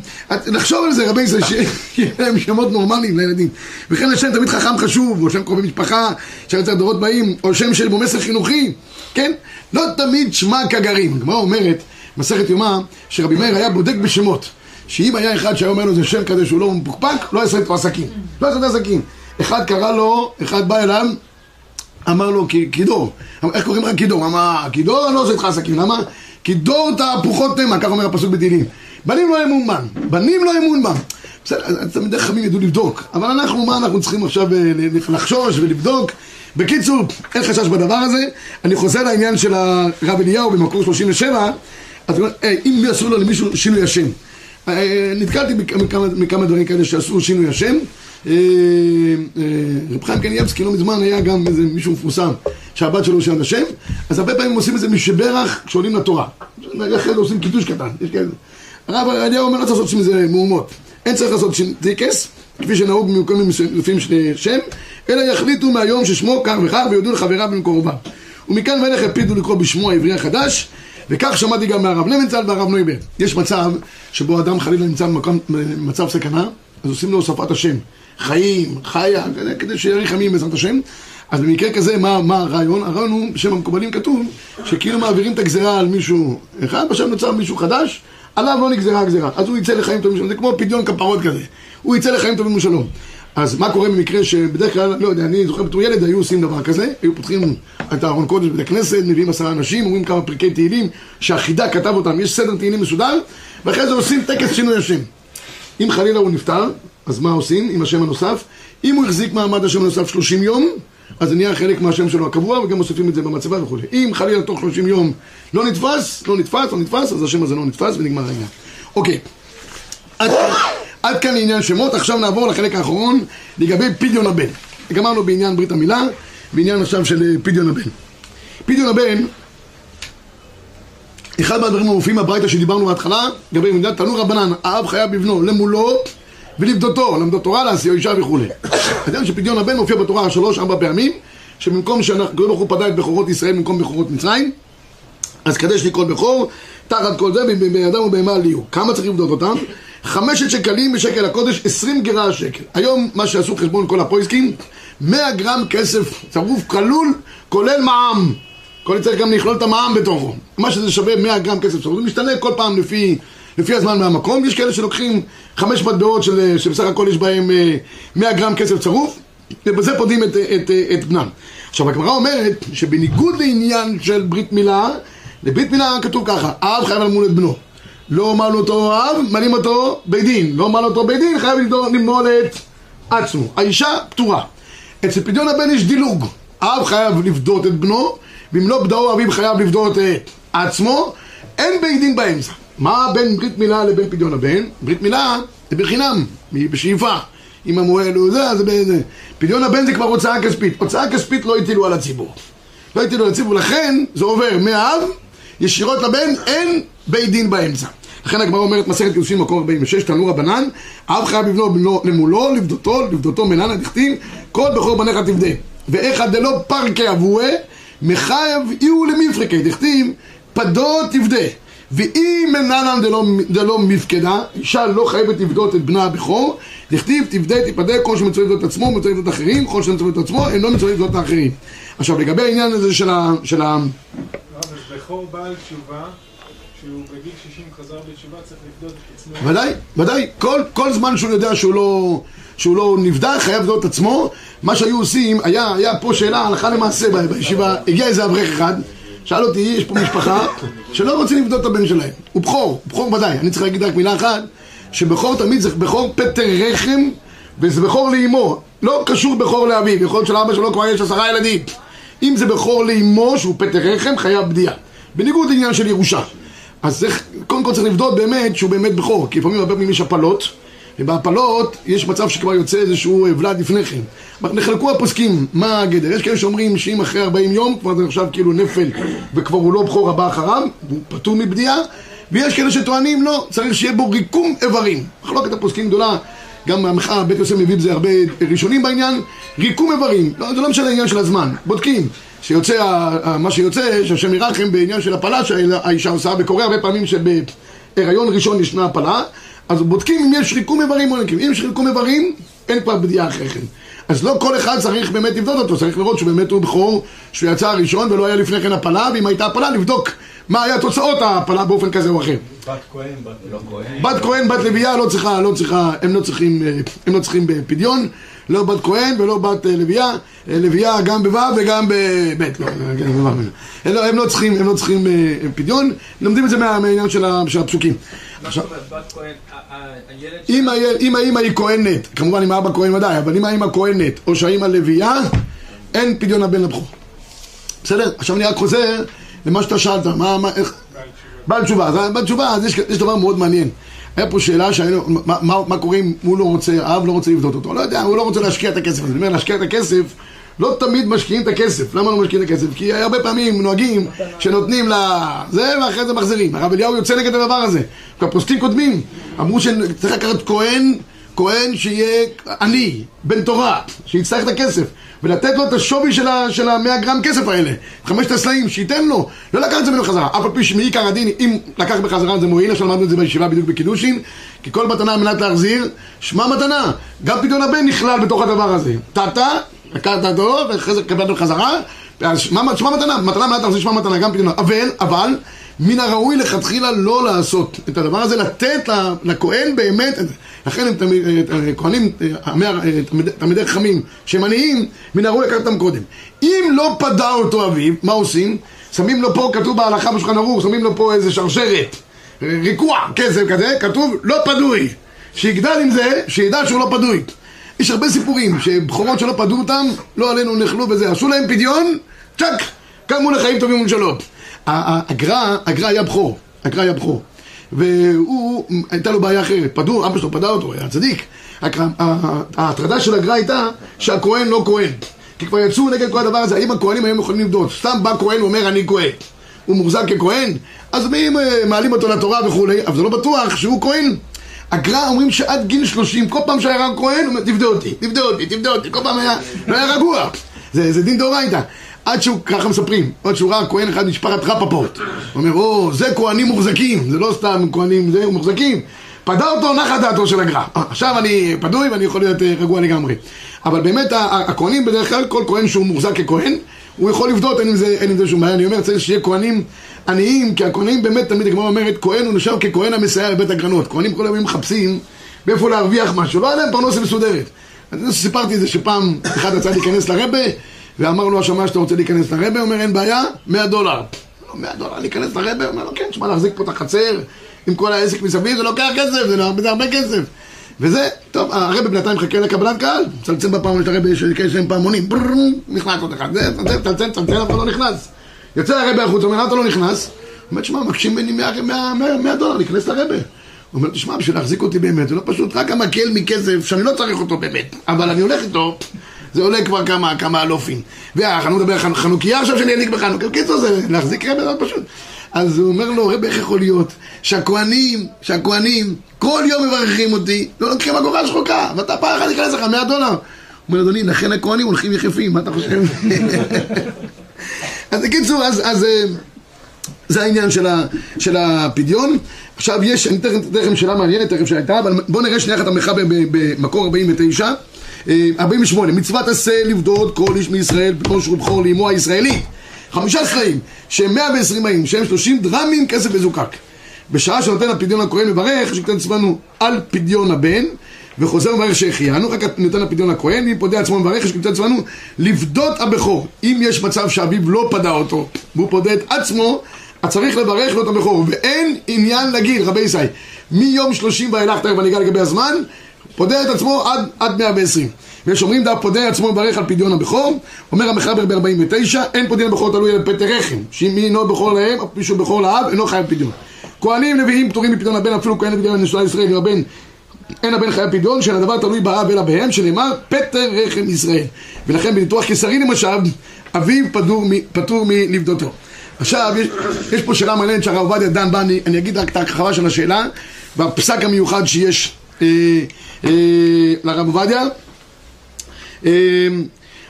לחשוב על זה, רבי ישראל, *laughs* שיהיה להם שמות נורמליים לילדים. וכן השם תמיד חכם חשוב, או שם קרובי משפחה, שיוצר דורות באים, או שם של בו מסר חינוכי, כן? לא תמיד שמע כגרים. הגמרא אומרת, מסכת יומא, שרבי מאיר היה בודק בשמות. שאם היה אחד שהיה אומר לו זה שם כזה שהוא לא מפוקפק, לא יעשה איתו עסקים. לא יעשה איתו עסקים. אחד קרא לו, אחד בא אליו, אמר לו, "כי- קידור, איך קוראים לך קידור? אמר, קידור אני לא עושה איתך עסקים, למה? קידור תהפוכות תימה, כך אומר הפסוק בתהילים. בנים לא אמון בם, בנים לא אמון בם. בסדר, אז תלמידי חכמים ידעו לבדוק, אבל אנחנו, מה אנחנו צריכים עכשיו אה, לחשוש ולבדוק? בקיצור, אין חשש בדבר הזה. אני חוזר לעניין של הרב אליהו במקור 37, אז "אה, אם יעשו לו למישהו שינוי השם. אה, נתקלתי בכמה- מכמה, מכמה דברים כאלה שעשו שינוי השם. אה, אה, רב חיים קניאבסקי לא מזמן היה גם איזה מישהו מפורסם שהבת שלו שאל השם, אז הרבה פעמים עושים איזה משברך כשעולים לתורה. אחרי זה עושים קידוש קטן. הרב אליהו אומר לא צריך לעשות מזה מהומות. אין צריך לעשות טקס, כפי שנהוג לפעמים של שם, אלא יחליטו מהיום ששמו כך וכך ויודו לחבריו ולמקורביו. ומכאן ואילך הקפידו לקרוא בשמו העברי החדש, וכך שמעתי גם מהרב לוינצל והרב נויבר. יש מצב שבו אדם חלילה נמצא במצב סכנה, אז עושים לו הוספת השם. חיים, חיה, כדי שיאריך ימים בעזרת השם. אז במקרה כזה, מה, מה הרעיון? הרעיון הוא, בשם המקובלים כתוב, שכאילו מעבירים את הגזרה על מישהו אחד, ועכשיו נוצר מישהו חדש, עליו לא נגזרה הגזרה. אז הוא יצא לחיים טובים ושלום, זה כמו פדיון כפרות כזה. הוא יצא לחיים טובים ושלום. אז מה קורה במקרה שבדרך כלל, לא יודע, אני זוכר בתור ילד היו עושים דבר כזה, היו פותחים את הארון קודש בבית הכנסת, מביאים עשרה אנשים, אומרים כמה פרקי תהילים, שהחידה כתב אותם, יש סדר תהילים מסודר, ואחרי זה עושים טקס שינוי השם. אם חלילה הוא נפטר, אז מה עושים עם השם הנוסף? אם הוא החזיק מעמד השם הנוסף 30 יום, אז זה נהיה חלק מהשם שלו הקבוע, וגם מוסיפים את זה במצבה וכו'. אם חלילה תוך 30 יום לא נתפס, לא נתפס, לא נתפס, אז השם הזה לא נתפס ונגמר העניין. אוקיי. עד עד כאן לעניין שמות, עכשיו נעבור לחלק האחרון לגבי פדיון הבן. גמרנו בעניין ברית המילה, בעניין עכשיו של אה, פדיון הבן. פדיון הבן, אחד מהדברים המופיעים בברייתא שדיברנו בהתחלה, לגבי מדינת תנו רבנן, האב חייב לבנו למולו ולפדותו, למדו תורה, להשיאו אישה וכולי. *coughs* אתם שפדיון הבן מופיע בתורה שלוש, ארבע פעמים, שבמקום שהקדוש ברוך הוא פדה את בכורות ישראל במקום בכורות מצרים, אז קדש לי כל בכור, תחת כל זה, בן אדם ובהמה ליהו. כמה צריך לבדוק אותם? חמשת שקלים בשקל הקודש, עשרים גרה השקל. היום, מה שעשו חשבון כל הפויסקים, מאה גרם כסף צרוף כלול, כולל מע"מ. כל צריך גם לכלול את המע"מ בתוכו. מה שזה שווה 100 גרם כסף צרוף, זה משתנה כל פעם לפי, לפי הזמן מהמקום. יש כאלה שלוקחים חמש מטבעות של, שבסך הכל יש בהם אה, 100 גרם כסף צרוף, ובזה פודים את, את, את, את בנם. עכשיו הגמרא אומרת שבניגוד לעניין של ברית מילה, לברית מילה כתוב ככה, האב חייב למול את בנו. לא אמר לו אותו אב, מעלים אותו בית דין. לא אמר לו אותו בית דין, חייב למנוע את עצמו. האישה פטורה. אצל פדיון הבן יש דילוג. האב חייב לפדות את בנו, ואם לא בדאו אביו חייב לפדות את עצמו, אין בית דין באמצע. מה בין ברית מילה לבין פדיון הבן? ברית מילה זה בחינם, בשאיפה. אם המועל הוא זה, זה באיזה... פדיון הבן זה כבר הוצאה כספית. הוצאה כספית לא הטילו על הציבור. לא הטילו על הציבור, לכן זה עובר מהאב ישירות לבן, אין בית דין באמצע. לכן הגמרא אומרת מסכת קידושין מקום 46, תנו רבנן, אב חייב לבנו בנו למולו, לפדותו, לפדותו מננה דכתיב, כל בכור בניך תפדה. ואיכא דלא פרקי אבוה, מחייב איהו למפרקי, דכתיב, פדו תפדה. ואם מננן דלא, דלא מפקדה, אישה לא חייבת לפדות את בנה הבכור, דכתיב תפדה תפדה כל שמצווה את עצמו, מצווה לפדות אחרים, כל שמצווה את עצמו, אינו מצווה לפדות את האחרים. עכשיו לגבי העניין הזה של ה... של ה... בכור בעל תשובה, שהוא בגיל 60 חזר בתשובה, צריך לפדות את עצמו. ודאי, ודאי, כל, כל זמן שהוא יודע שהוא לא, שהוא לא נבדק, חייב לבדוק את עצמו. מה שהיו עושים, היה, היה פה שאלה הלכה למעשה בישיבה, הגיע איזה אברך אחד, שאל אותי, יש פה משפחה שלא רוצים לבדוק את הבן שלהם. הוא בכור, בכור ודאי, אני צריך להגיד רק מילה אחת, שבכור תמיד זה בכור פטר רחם, וזה בכור לאימו, לא קשור בכור לאביו, יכול להיות שלאבא שלו כבר יש עשרה ילדים. אם זה בכור לאימו, שהוא פטר רחם, חייב בדיעה. בניגוד לעניין של ירושה. אז צריך, קודם כל צריך לבדוק באמת שהוא באמת בכור, כי לפעמים הרבה פעמים יש הפלות, ובהפלות יש מצב שכבר יוצא איזשהו ולד לפני כן. נחלקו הפוסקים, מה הגדר? יש כאלה שאומרים שאם אחרי 40 יום, כבר זה נחשב כאילו נפל, וכבר הוא לא בכור הבא אחריו, הוא פטור מבדיעה, ויש כאלה שטוענים לא, צריך שיהיה בו ריקום איברים. מחלוקת הפוסקים גדולה, גם המחאה, בית יוסף מביא בזה הרבה ראשונים בעניין, ריקום איברים, לא, זה לא משנה העניין של הזמן, בודקים. שיוצא, מה שיוצא, שהשם ירחם בעניין של הפלה שהאישה עושה, וקורה הרבה פעמים שבהיריון ראשון ישנה הפלה, אז בודקים אם יש ריקום איברים או נקים. אם יש ריקום איברים, אין כבר בדיעה אחרי כן. אז לא כל אחד צריך באמת לבדוק אותו, צריך לראות שבאמת הוא בכור, שהוא יצא הראשון ולא היה לפני כן הפלה, ואם הייתה הפלה, לבדוק מה היה תוצאות ההפלה באופן כזה או אחר. בת כהן, בת לא כהן. בת כהן, בת לוויה, לא צריכה, לא צריכה, הם לא צריכים, אה, הם לא צריכים בפדיון, לא בת כהן ולא בת אה, לוויה, אה, לוויה גם בו' וגם בב', לא, בו', הם לא- הם לא צריכים, הם לא צריכים אה, פדיון, לומדים את זה מה- מהעניין של הפסוקים. אם האמא היא כהנת, כמובן אם האבא כהן ודאי, אבל אם האמא כהנת או שהאמא לוויה, אין פדיון הבן לבכור. בסדר? עכשיו אני רק חוזר למה שאתה שאלת, מה, מה, איך... בעל תשובה, בעל תשובה, אז יש דבר מאוד מעניין. היה פה שאלה שהיינו, מה, מה, מה קורה אם הוא לא רוצה, האב לא רוצה לבדות אותו, לא יודע, הוא לא רוצה להשקיע את הכסף, אני אומר להשקיע את הכסף, לא תמיד משקיעים את הכסף, למה לא משקיעים את הכסף? כי הרבה פעמים נוהגים שנותנים לה זה ואחרי זה מחזירים, הרב אליהו יוצא נגד הדבר הזה, הפוסקים קודמים, אמרו שצריך לקחת כהן, כהן שיהיה עני, בן תורה, שיצטרך את הכסף, ולתת לו את השווי של ה- של המאה גרם כסף האלה, חמשת הסלעים, שייתן לו, לא לקח את זה ממנו חזרה, אף על פי שמעיקר הדין, אם לקח בחזרה זה מועיל, עכשיו למדנו את זה בישיבה בדיוק בקידושין, כי כל מתנה על מנת להחזיר, שמע מתנה, גם פדיון הבן נכלל בתוך הדבר הזה, טאטה, לקחת אותו, ואחרי זה קיבלת בחזרה, אז שמע מתנה, מתנה על מנת להחזיר שמע מתנה, גם פדיון, אבל, אבל, מן הראוי לכתחילה לא לעשות את הדבר הזה, לתת לכהן באמת. לכן הם תמיד, אה, כהנים, אה, אה, תלמידי- חכמים שהם עניים, מן הראוי לקחת אותם קודם. אם לא פדה אותו אביו, מה עושים? שמים לו פה, כתוב בהלכה בשולחן ערוך, שמים לו פה איזה שרשרת, אה, ריקוע, כסף כזה, כתוב לא פדוי. שיגדל עם זה, שידע שהוא לא פדוי. יש הרבה סיפורים שבכורות שלא פדו אותם, לא עלינו נחלו בזה, עשו להם פדיון, צ'אק, קמו לחיים טובים ולשלום. הגר"א, הגר"א היה בכור, הגר"א היה בכור. והוא, הייתה לו בעיה אחרת, פדו, אבא שלו פדה אותו, היה צדיק. ההטרדה של הגר"א הייתה שהכהן לא כהן. כי כבר יצאו נגד כל הדבר הזה, האם הכהנים היום יכולים לבדוק? סתם בא כהן ואומר אני כהן. הוא מוחזק ככהן? אז מי אה, מעלים אותו לתורה וכולי, אבל זה לא בטוח שהוא כהן. הגר"א אומרים שעד גיל 30, כל פעם שהיה רב כהן, הוא אומר, תפדה אותי, תפדה אותי, תפדה אותי, כל פעם היה, לא היה רגוע. זה, זה דין דאורייתא. עד שהוא, ככה מספרים, עד שהוא ראה כהן אחד משפחת רפפורט. הוא אומר, או, זה כהנים מוחזקים, זה לא סתם כהנים, זה מוחזקים. פדה אותו, נחה דעתו של הגר"א. אה, עכשיו אני פדוי ואני יכול להיות אה, רגוע לגמרי. אבל באמת הכהנים בדרך כלל, כל כהן שהוא מוחזק ככהן, הוא יכול לבדות, אין עם זה, אין עם זה שום בעיה. אני אומר, צריך שיהיה כהנים עניים, כי הכהנים באמת, תמיד הגמרא אומרת, כהן הוא נחשב ככהן המסייע לבית הגרנות. כהנים כל היום מחפשים באיפה להרוויח משהו, לא היה להם פרנסה מסודרת. סיפרתי את זה שפעם אחד רצה להיכנס לרבה, ואמר לו השמאי שאתה רוצה להיכנס לרבה, אומר אין בעיה, 100 דולר. לא, 100 דולר להיכנס לרבה, אומר לו כן, תשמע להחזיק פה את החצר עם כל העסק מסביב, זה לוקח כסף, זה, לא- זה הרבה כסף. וזה, טוב, הרבי בינתיים מחכה לקבלת קהל, מצלצל בפעם של הרבי שיש להם פעמונים, נכנס עוד אחד, זה, זה, צלצל, צלצל, אף אחד לא נכנס. יוצא הרבי החוצה, אומר, אתה לא נכנס? אומר, תשמע, מקשים ממני 100 100 100 100 דולר להיכנס לרבה. הוא אומר, תשמע, בשביל להחזיק אותי באמת, זה לא פשוט, רק המקל מכסף, שאני לא צריך אותו באמת, אבל אני הולך איתו, זה עולה כבר כמה, כמה אלופים. והחנות מדבר על חנוכיה עכשיו שאני אדליק בחנוכה, בקיצור זה להחזיק זה מאוד פשוט. אז הוא אומר לו, רבי, איך יכול להיות שהכוהנים, שהכוהנים, כל יום מברכים אותי, לא לוקחים אגורה שחוקה, ואתה פעם אחת ייכנס לך 100 דולר. הוא אומר, אדוני, לכן הכוהנים הולכים יחפים, מה אתה חושב? *laughs* אז בקיצור, אז, אז אה, זה העניין של, ה, של הפדיון. עכשיו יש, אני אתן לכם שאלה מעניינת תכף שהייתה, אבל בואו נראה שנייה אחת המחבר במקור 49, אה, 48, מצוות עשה לבדוד כל איש מישראל בראש ובכור לאמו הישראלית. חמישה סלעים, שהם 120 מאים, שהם 30 דרמים כסף וזוקק. בשעה שנותן הפדיון הכהן מברך, שכתב עצמנו על פדיון הבן, וחוזר ומברך שהחיינו, רק נותן הפדיון הכהן, ואם פודה עצמו מברך, שכתב עצמנו לפדות הבכור. אם יש מצב שאביו לא פדה אותו, והוא פודה את עצמו, אז צריך לברך לו את הבכור, ואין עניין לגיל, רבי ישי. מיום 30 ואילך, תכף אני אגע לגבי הזמן, פודה את עצמו עד, עד 120. ויש אומרים דף פודה עצמו מברך על פדיון הבכור, אומר המחבר ב-49, אין פדיון הבכור תלוי על פטר רחם, שאם מי אינו בכור להם, אף מישהו בכור לאב, אינו חייב פדיון. כהנים נביאים פטורים מפדיון הבן, אפילו כהן נביאים נשאלה ישראל, הבן אין הבן חייב פדיון, שאין הדבר תלוי באב אלא בהם, שנאמר פטר רחם ישראל. ולכן בניתוח קיסרי למשל, אביו פטור, מ- פטור מלפדותו. עכשיו, יש, יש פה שאלה מעניינת שהרב עובדיה דן בה, אני, אגיד רק את ההרחבה של השאלה, והפסק המיוחד שיש לרב עובדיה. אה,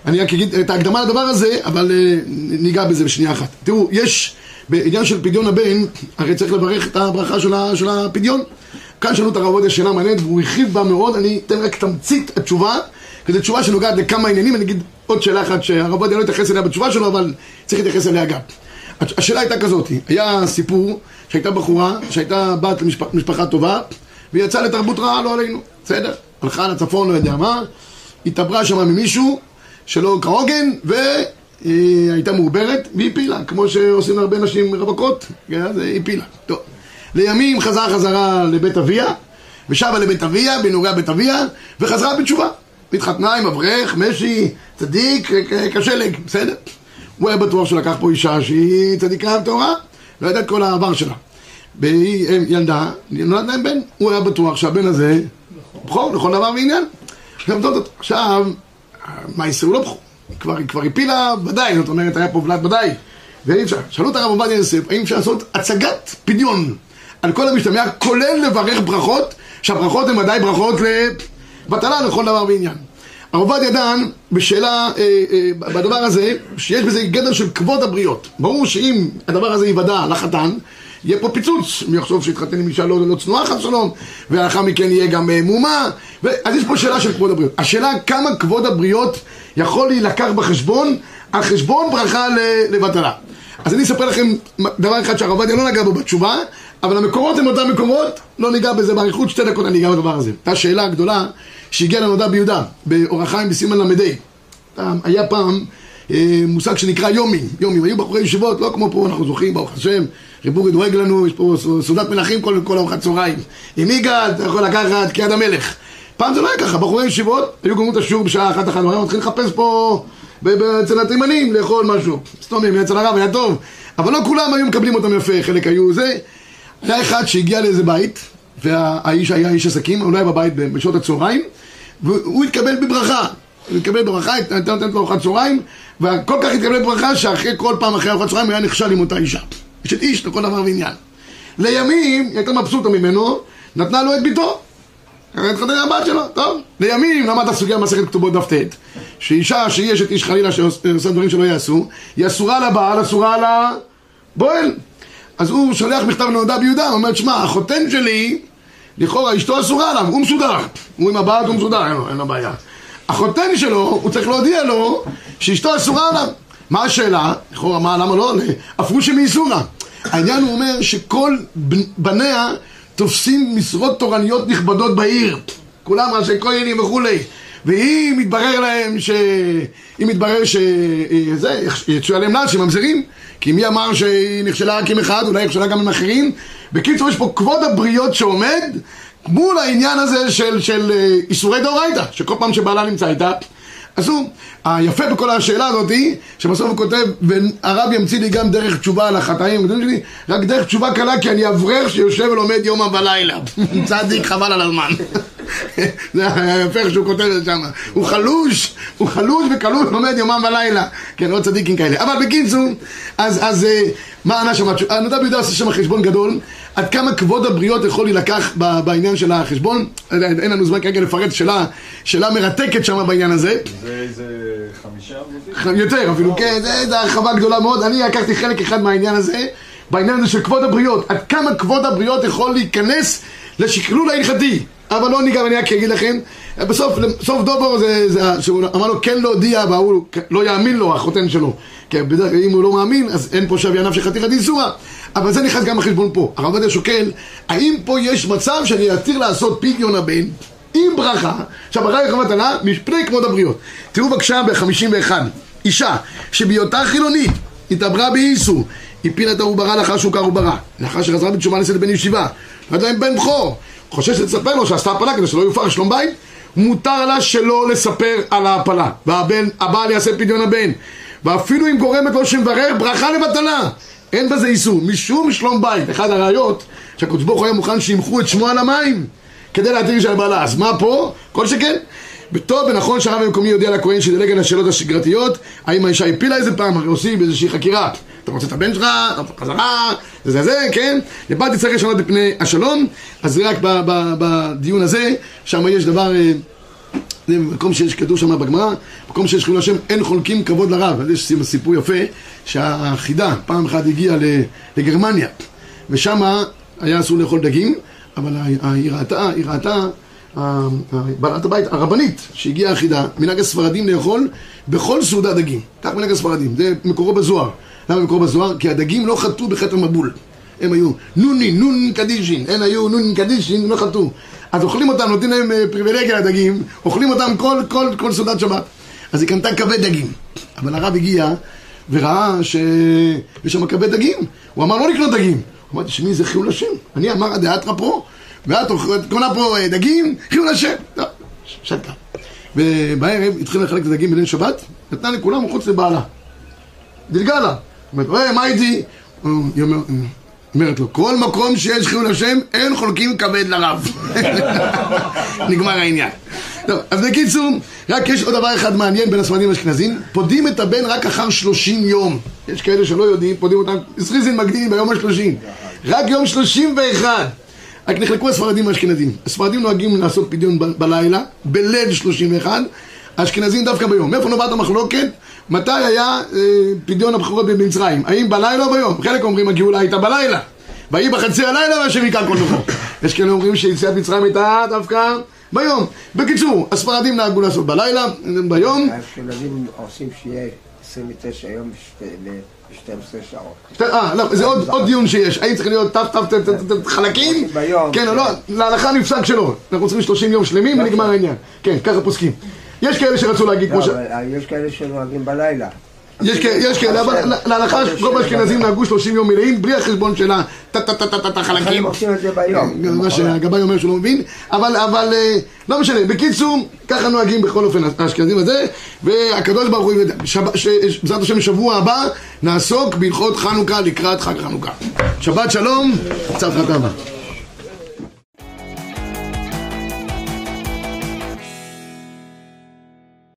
אני רק אגיד את ההקדמה לדבר הזה, אבל אה, ניגע בזה בשנייה אחת. תראו, יש בעניין של פדיון הבן, הרי צריך לברך את הברכה של, הפדיון. כאן שאלו את הרב עובדיה שאלה מעניינת, והוא הרחיב בה מאוד, אני אתן רק תמצית התשובה, כי זו תשובה שנוגעת לכמה עניינים, אני אגיד עוד שאלה אחת שהרב עובדיה לא התייחס אליה בתשובה שלו, אבל צריך להתייחס אליה גם. השאלה הייתה כזאת, היה סיפור שהייתה בחורה שהייתה בת למשפחה משפחה טובה והיא יצאה לתרבות רעה, לא עלינו, בסדר? הלכה לצפון, לא יודע מה, התעברה שם ממישהו שלא כהוגן והיא הייתה מעוברת והיא הפילה, כמו שעושים להרבה נשים רווקות, כן, אז היא הפילה. טוב. לימים חזרה חזרה לבית אביה ושבה לבית אביה, בנעורי בית אביה וחזרה בתשובה. התחתנה עם אברך, משי, צדיק, כשלג, בסדר? הוא היה בטוח שלקח פה אישה שהיא צדיקה טהורה, לא ידע את כל העבר שלה. והיא אה, ילדה, נולד להם בן, הוא היה בטוח שהבן הזה בכור לכל דבר ועניין. עכשיו, מה יעשו לא בכור? כבר, כבר הפילה ודאי, זאת אומרת, היה פה ולד ודאי. ואי אפשר. שאלו את הרב עובדיה יוסף, האם אפשר לעשות הצגת פדיון על כל המשתמע, כולל לברך ברכות, שהברכות הן ודאי ברכות ל... בטלה לכל דבר ועניין. הרב עובדיה דן בשאלה, אה, אה, בדבר הזה, שיש בזה גדר של כבוד הבריות. ברור שאם הדבר הזה ייוודע לחתן, יהיה פה פיצוץ, מי יחשוב שהתחתן עם אישה לא, לא צנועה חס ושלום, ולאחר מכן יהיה גם אה, מהומה, ו- אז יש פה שאלה של כבוד הבריות. השאלה כמה כבוד הבריות יכול להילקח בחשבון, על חשבון ברכה לבטלה. אז אני אספר לכם דבר אחד שהרב עובדיה לא נגע בו בתשובה, אבל המקורות הם אותם מקורות, לא ניגע בזה באריכות, שתי דקות אני אגע בדבר הזה. הייתה שאלה גדולה שהגיעה לנודע ביהודה, באור החיים בסימן ל"ה. היה פעם אה, מושג שנקרא יומים, יומים, היו בחורי ישיבות, לא כמו פה, אנחנו זוכים, ברוך השם, ריבורי דואג לנו, יש פה סעודת מלכים כל, כל ארוחת צהריים. עם יגאל, אתה יכול לקחת כיד המלך. פעם זה לא היה ככה, בחורי ישיבות היו גומרים את השיעור בשעה אחת אחת, היו מתחילים לחפש פה אצל התימנים לאכול משהו. סתומים, אצל הרב היה טוב, אבל לא כולם היו מקבלים אותם יפה, חלק היו זה. היה אחד שהגיע לאיזה בית, והאיש היה איש עסקים, הוא לא היה בבית בשעות הצהריים, והוא התקבל בברכה. הוא התקבל בברכה, הייתה נותנת לו ארוחת צהריים, וכל כך התקבל בברכה שאחרי כל פעם אחרי ארוחת צהריים הוא היה נכשל עם אותה אישה. אשת איש לכל דבר ועניין. לימים, היא הייתה מבסוטה ממנו, נתנה לו את ביתו. התחתן עם הבת שלו, טוב. לימים למד הסוגיה במסכת כתובות דף ט', שאישה שהיא אשת איש חלילה שעושה דברים שלא יעשו, היא אסורה לבעל, אסורה לבועל. אז הוא שולח מכתב לנודע ביהודה, הוא אומר, שמע, החותן שלי, לכאורה אשתו אסורה עליו, הוא מסודר. הוא עם הבת, הוא מסודר, אין לו, אין לו בעיה. החותן שלו, הוא צריך להודיע לו שאשתו אסורה עליו. מה השאלה? לכאורה, מה, למה לא? הפרושי מאיסורה. העניין הוא אומר שכל בניה תופסים משרות תורניות נכבדות בעיר. כולם ראשי כהנים וכולי. ואם מתברר להם ש... אם מתברר ש... זה, יצאו עליהם נעל שממזרים. כי מי אמר שהיא נכשלה רק עם אחד, אולי נכשלה גם עם אחרים. בקיצור, יש פה כבוד הבריות שעומד מול העניין הזה של, של איסורי דאורייתא, שכל פעם שבעלה נמצא איתה, הוא, היפה בכל השאלה הזאת היא, שבסוף הוא כותב, והרב ימציא לי גם דרך תשובה על החטאים, רק דרך תשובה קלה, כי אני אברך שיושב ולומד יומם ולילה. *laughs* צדיק, חבל על הזמן. *laughs* זה איך שהוא כותב את זה שם. הוא חלוש, הוא חלוש וקלוש, לומד יומם ולילה. כן, עוד צדיקים כאלה. אבל בקיצור, אז, אז מה ענה שם? הנודע ביהודה עושה שם חשבון גדול, עד כמה כבוד הבריות יכול להילקח בעניין של החשבון. אין לנו זמן כרגע לפרט שאלה, שאלה מרתקת שם בעניין הזה. זה איזה חמישה עמודים? יותר אפילו, כן, זו הרחבה גדולה מאוד. אני לקחתי חלק אחד מהעניין הזה, בעניין הזה של כבוד הבריות. עד כמה כבוד הבריות יכול להיכנס לשקלול ההלכתי. אבל לא ניגע, אני רק אגיד לכם, בסוף, סוף דובו זה, זה שהוא אמר לו כן להודיע, והוא לא יאמין לו, החותן שלו. כי בדרך כלל אם הוא לא מאמין, אז אין פה שוויה נפשי חתיכת איסורה. אבל זה נכנס גם בחשבון פה. הרב עובדיה שוקל, האם פה יש מצב שאני אתיר לעשות פדיון הבן עם ברכה, שהברכה היא חובת עלה, מפני כבוד הבריות. תראו בבקשה ב-51, אישה שבהיותה חילונית התעברה באיסור, הפילה את העוברה לאחר שהוכר עוברה, לאחר שחזרה בתשובה נשאת בן ישיבה, נולד להם בן בכור, חושש לספר לו שעשתה הפלה כדי שלא יופר שלום בית, מותר לה שלא לספר על ההפלה, והבן, הבעל יעשה פדיון הבן, ואפילו אם גורמת לו שמברך ברכה לבטלה, אין בזה איסור, משום שלום בית. אחד הראיות שהקדוש ברוך הוא היה מוכן שימחו את שמו על המים כדי להתיר של בעלה. אז מה פה? כל שכן. וטוב ונכון שהרב המקומי יודיע לכהן שידלג על השאלות השגרתיות האם האישה הפילה איזה פעם, הרי עושים איזושהי חקירה אתה רוצה את הבן שלך, חזרה, זה זה זה, כן? לבל תצטרך לשנות מפני השלום אז רק בדיון הזה, שם יש דבר זה מקום שיש כתוב שם בגמרא, מקום שיש חילול השם, אין חולקים כבוד לרב. אז יש סיפור יפה, שהחידה פעם אחת הגיעה לגרמניה, ושם היה אסור לאכול דגים, אבל היא ראתה, היא ראתה, בעלת הבית, הרבנית, שהגיעה החידה, מנהג הספרדים לאכול בכל סעודה דגים. כך מנהג הספרדים, זה מקורו בזוהר. למה מקורו בזוהר? כי הדגים לא חטאו בחטא המבול. הם היו נוני, נון קדישין, הם היו נון קדישין, לא חטאו. אז אוכלים אותם, נותנים להם פריבילגיה לדגים, אוכלים אותם כל, כל, כל סעודת שבת. אז היא קנתה כבד דגים. אבל הרב הגיע וראה שיש שם כבד דגים. הוא אמר לא לקנות דגים. הוא אמר, תשמעי, זה חילול השם. אני אמר, דאתרא פה, ואת קונה פה דגים, חילול השם. טוב, שתקה. ובערב התחילה לחלק את הדגים בליל שבת, נתנה לכולם מחוץ לבעלה. דילגה לה. אומרת, אה, מה איתי? אומרת לו, כל מקום שיש חילול השם, אין חולקים כבוד לרב. *laughs* נגמר העניין. טוב, אז בקיצור, רק יש עוד דבר אחד מעניין בין הספרדים לאשכנזים, פודים את הבן רק אחר שלושים יום. יש כאלה שלא יודעים, פודים אותם, זריזין מקדימים ביום השלושים. רק יום שלושים ואחד. רק נחלקו הספרדים מהאשכנזים. הספרדים נוהגים לעשות פדיון ב- בלילה, בליל 31, האשכנזים דווקא ביום. מאיפה נובעת המחלוקת? מתי היה אה, פדיון הבכורות במצרים? האם בלילה או ביום? חלק אומרים הגאולה הייתה בלילה. ויהי בחצי הלילה והשם יקרא כל נוחו. *coughs* יש כאלה אומרים שיציאת מצרים הייתה דווקא ביום. בקיצור, הספרדים נהגו לעשות בלילה, ביום. האשכנזים עושים שיהיה 29 יום ב-12 שעות. אה, לא, זה עוד, דיון שיש, האם צריך להיות ת' ת' ת' ת' ת' חלקים? ביום, כן או לא, להלכה נפסק שלא, אנחנו צריכים 30 יום שלמים ונגמר העניין, כן, ככה פוסקים. יש כאלה שרצו להגיד כמו לא, ש... אבל יש כאלה שנוהגים בלילה. יש כאלה, אבל להלכה רוב האשכנזים נהגו 30 יום מלאים בלי החשבון של הטה-טה-טה-טה הם חלקים. עושים את זה ביום. מה שהגבאי אומר שהוא לא מבין, אבל, אה, לא משנה, בקיצור, ככה נוהגים בכל אופן האשכנזים הזה, והקדוש ברוך הוא, בעזרת השם שבוע הבא, נעסוק בהלכות חנוכה לקראת חג חנוכה. שבת שלום, צו חתמה.